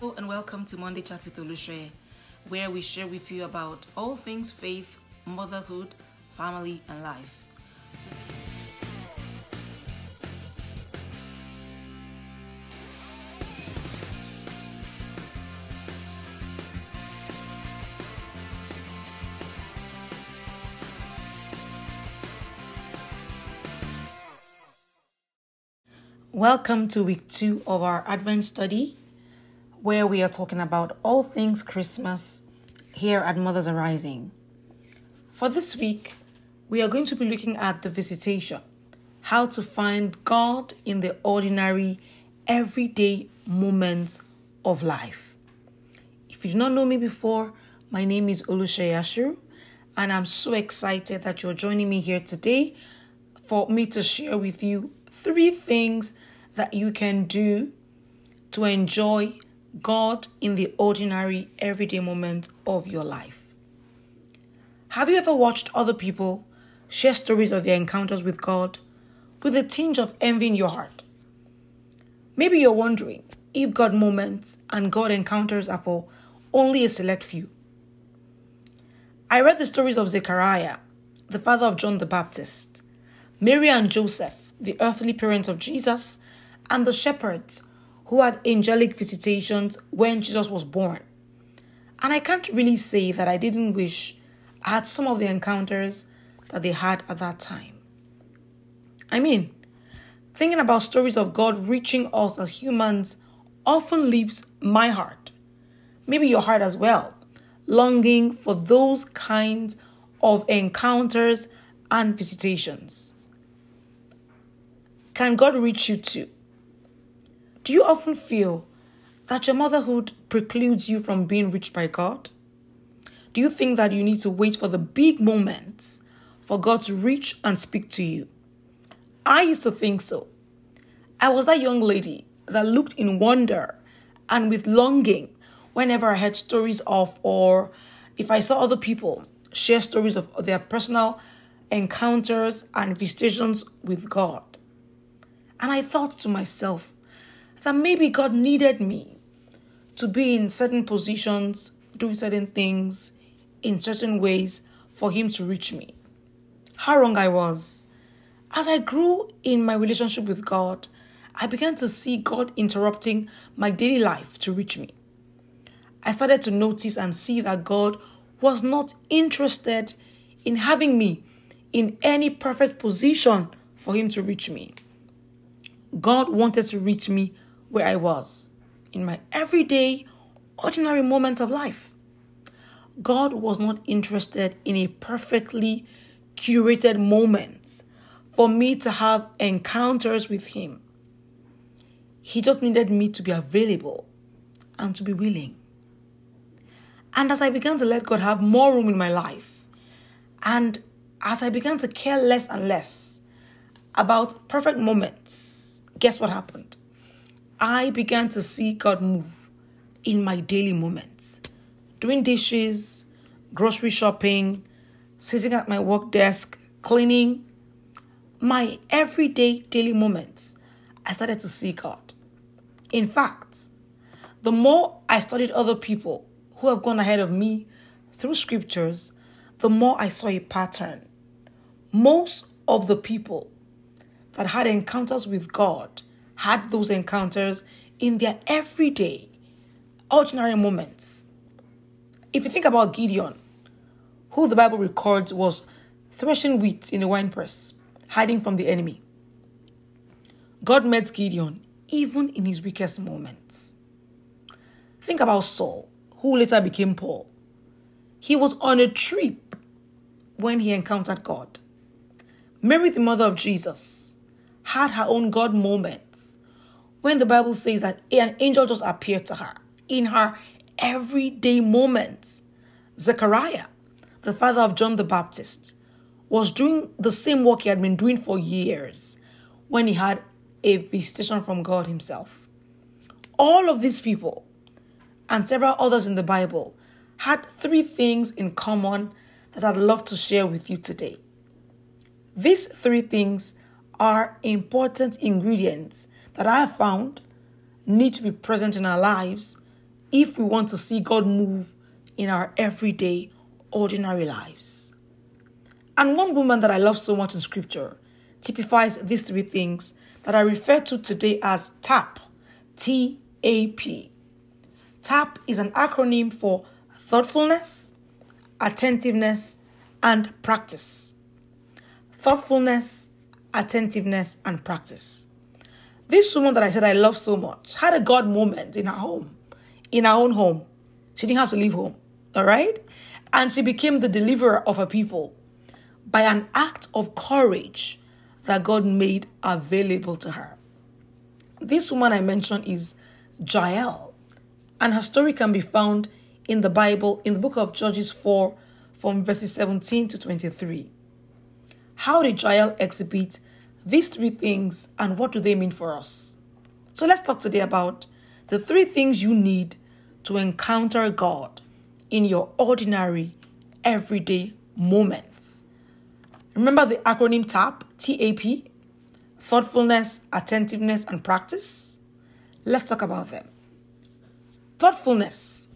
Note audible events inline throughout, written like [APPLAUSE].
Hello and welcome to Monday Chat with Olushe, where we share with you about all things faith, motherhood, family, and life. Welcome to week two of our Advent study, where we are talking about all things Christmas here at Mothers Arising. For this week, we are going to be looking at the visitation, how to find God in the ordinary, everyday moments of life. If you do not know me before, my name is Olushe Yashiru, and I'm so excited that you're joining me here today for me to share with you three things that you can do to enjoy God in the ordinary, everyday moments of your life. Have you ever watched other people share stories of their encounters with God with a tinge of envy in your heart? Maybe you're wondering if God moments and God encounters are for only a select few. I read the stories of Zechariah, the father of John the Baptist, Mary and Joseph, the earthly parents of Jesus, and the shepherds who had angelic visitations when Jesus was born. And I can't really say that I didn't wish I had some of the encounters that they had at that time. I mean, thinking about stories of God reaching us as humans often leaves my heart, maybe your heart as well, longing for those kinds of encounters and visitations. Can God reach you too? Do you often feel that your motherhood precludes you from being reached by God? Do you think that you need to wait for the big moments for God to reach and speak to you? I used to think so. I was that young lady that looked in wonder and with longing whenever I heard stories of, or if I saw other people share stories of their personal encounters and visitations with God. And I thought to myself, that maybe God needed me to be in certain positions, doing certain things in certain ways for Him to reach me. How wrong I was. As I grew in my relationship with God, I began to see God interrupting my daily life to reach me. I started to notice and see that God was not interested in having me in any perfect position for Him to reach me. God wanted to reach me where I was in my everyday, ordinary moment of life. God was not interested in a perfectly curated moment for me to have encounters with Him. He just needed me to be available and to be willing. And as I began to let God have more room in my life, and as I began to care less and less about perfect moments, guess what happened? I began to see God move in my daily moments. Doing dishes, grocery shopping, sitting at my work desk, cleaning, my everyday daily moments, I started to see God. In fact, the more I studied other people who have gone ahead of me through scriptures, the more I saw a pattern. Most of the people that had encounters with God had those encounters in their everyday, ordinary moments. If you think about Gideon, who the Bible records was threshing wheat in a winepress, hiding from the enemy. God met Gideon even in his weakest moments. Think about Saul, who later became Paul. He was on a trip when he encountered God. Mary, the mother of Jesus, had her own God moment when the Bible says that an angel just appeared to her in her everyday moments. Zechariah, the father of John the Baptist, was doing the same work he had been doing for years when he had a visitation from God Himself. All of these people and several others in the Bible had three things in common that I'd love to share with you today. These three things are important ingredients that I have found need to be present in our lives if we want to see God move in our everyday, ordinary lives. And one woman that I love so much in scripture typifies these three things that I refer to today as TAP. T A P. TAP is an acronym for thoughtfulness, attentiveness, and practice. Thoughtfulness, attentiveness, and practice. This woman that I said I love so much had a God moment in her home, in her own home. She didn't have to leave home, all right? And she became the deliverer of her people by an act of courage that God made available to her. This woman I mentioned is Jael, and her story can be found in the Bible in the book of Judges 4 from verses 17 to 23. How did Jael exhibit these three things and what do they mean for us? So let's talk today about the three things you need to encounter God in your ordinary, everyday moments. Remember the acronym TAP, TAP, thoughtfulness, attentiveness, and practice? Let's talk about them. Thoughtfulness.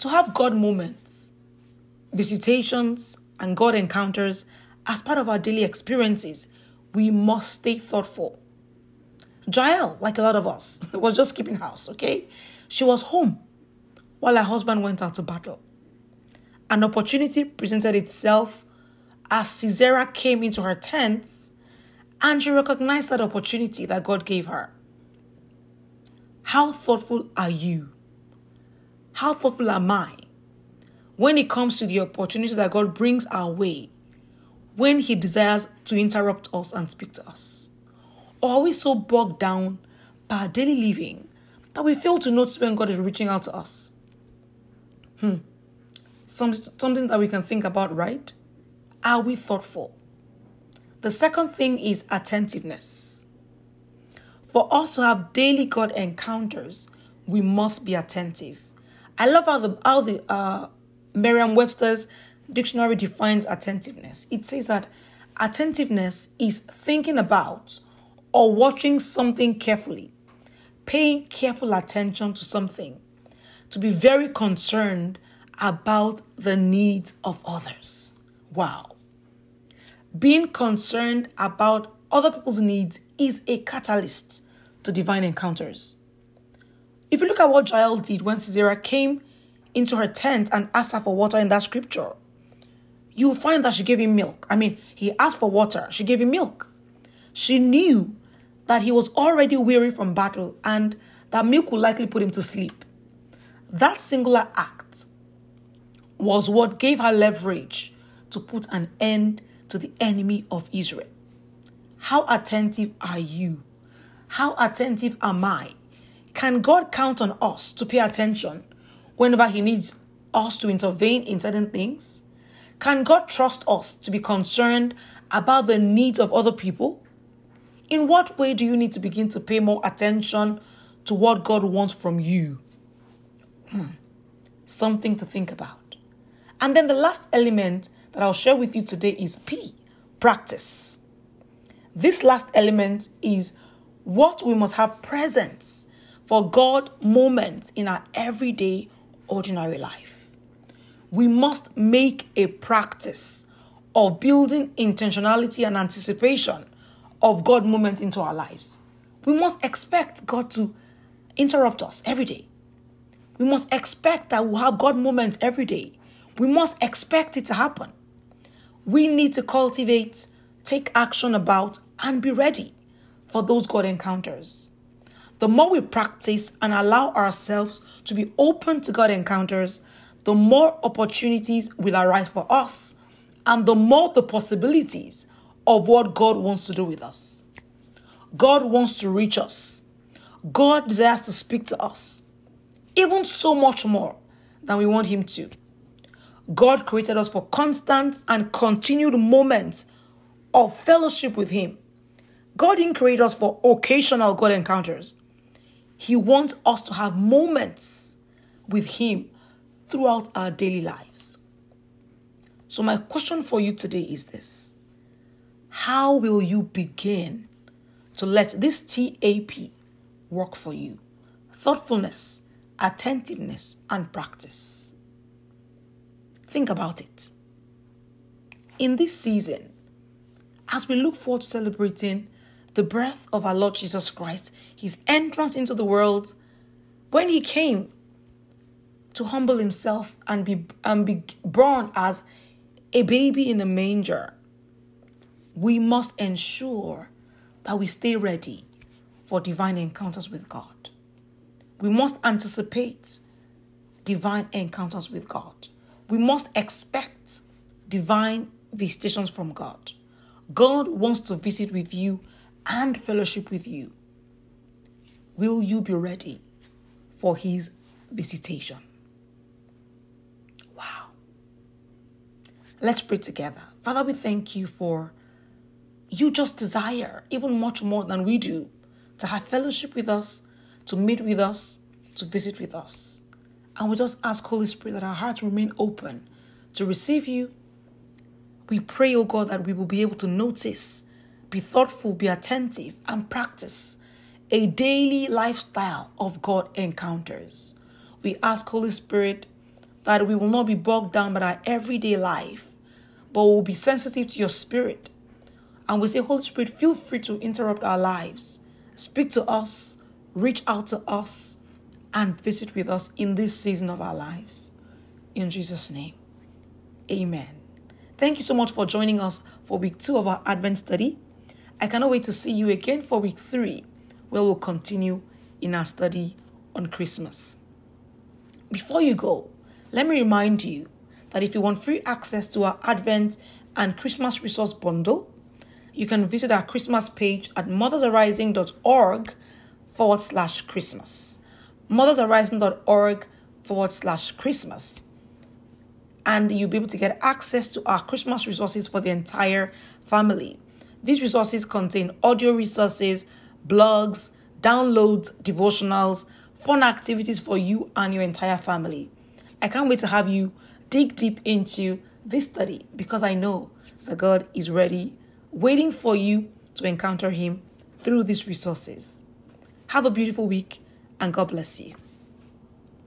To have God moments, visitations, and God encounters as part of our daily experiences we must stay thoughtful. Jael, like a lot of us, [LAUGHS] was just keeping house, okay? She was home while her husband went out to battle. An opportunity presented itself as Sisera came into her tent and she recognized that opportunity that God gave her. How thoughtful are you? How thoughtful am I when it comes to the opportunity that God brings our way when He desires to interrupt us and speak to us? Or are we so bogged down by our daily living that we fail to notice when God is reaching out to us? Hmm. Some, something that we can think about, right? Are we thoughtful? The second thing is attentiveness. For us to have daily God encounters, we must be attentive. I love how the how the uh, Merriam-Webster's dictionary defines attentiveness. It says that attentiveness is thinking about or watching something carefully, paying careful attention to something, to be very concerned about the needs of others. Wow. Being concerned about other people's needs is a catalyst to divine encounters. If you look at what Jael did when Sisera came into her tent and asked her for water in that scripture, you will find that she gave him milk. I mean, he asked for water, she gave him milk. She knew that he was already weary from battle and that milk would likely put him to sleep. That singular act was what gave her leverage to put an end to the enemy of Israel. How attentive are you? How attentive am I? Can God count on us to pay attention whenever He needs us to intervene in certain things? Can God trust us to be concerned about the needs of other people? In what way do you need to begin to pay more attention to what God wants from you? Hmm. Something to think about. And then the last element that I'll share with you today is P, practice. This last element is what we must have presence for God moments in our everyday, ordinary life we must make a practice of building intentionality and anticipation of God moment into our lives. We must expect God to interrupt us every day. We must expect that we'll have God moments every day. We must expect it to happen. We need to cultivate, take action about, and be ready for those God encounters. The more we practice and allow ourselves to be open to God encounters, the more opportunities will arise for us and the more the possibilities of what God wants to do with us. God wants to reach us. God desires to speak to us, even so much more than we want Him to. God created us for constant and continued moments of fellowship with Him. God didn't create us for occasional God encounters. He wants us to have moments with Him throughout our daily lives. So, my question for you today is this How will you begin to let this TAP work for you? Thoughtfulness, attentiveness, and practice. Think about it. In this season, as we look forward to celebrating the birth of our Lord Jesus Christ, his entrance into the world, when he came to humble himself and be, and be born as a baby in a manger, we must ensure that we stay ready for divine encounters with God. We must anticipate divine encounters with God. We must expect divine visitations from God. God wants to visit with you and fellowship with you. Will you be ready for his visitation? Let's pray together. Father, we thank you for you just desire, even much more than we do, to have fellowship with us, to meet with us, to visit with us. And we just ask, Holy Spirit, that our hearts remain open to receive you. We pray, oh God, that we will be able to notice, be thoughtful, be attentive, and practice a daily lifestyle of God encounters. We ask, Holy Spirit, that we will not be bogged down by our everyday life, but we will be sensitive to your spirit. And we say, Holy Spirit, feel free to interrupt our lives. Speak to us, reach out to us, and visit with us in this season of our lives. In Jesus' name, amen. Thank you so much for joining us for week two of our Advent study. I cannot wait to see you again for week three, where we'll continue in our study on Christmas. Before you go, let me remind you that if you want free access to our Advent and Christmas resource bundle, you can visit our Christmas page at mothersarising.org forward slash Christmas. mothersarising.org forward slash Christmas. And you'll be able to get access to our Christmas resources for the entire family. These resources contain audio resources, blogs, downloads, devotionals, fun activities for you and your entire family. I can't wait to have you dig deep into this study because I know that God is ready, waiting for you to encounter Him through these resources. Have a beautiful week and God bless you.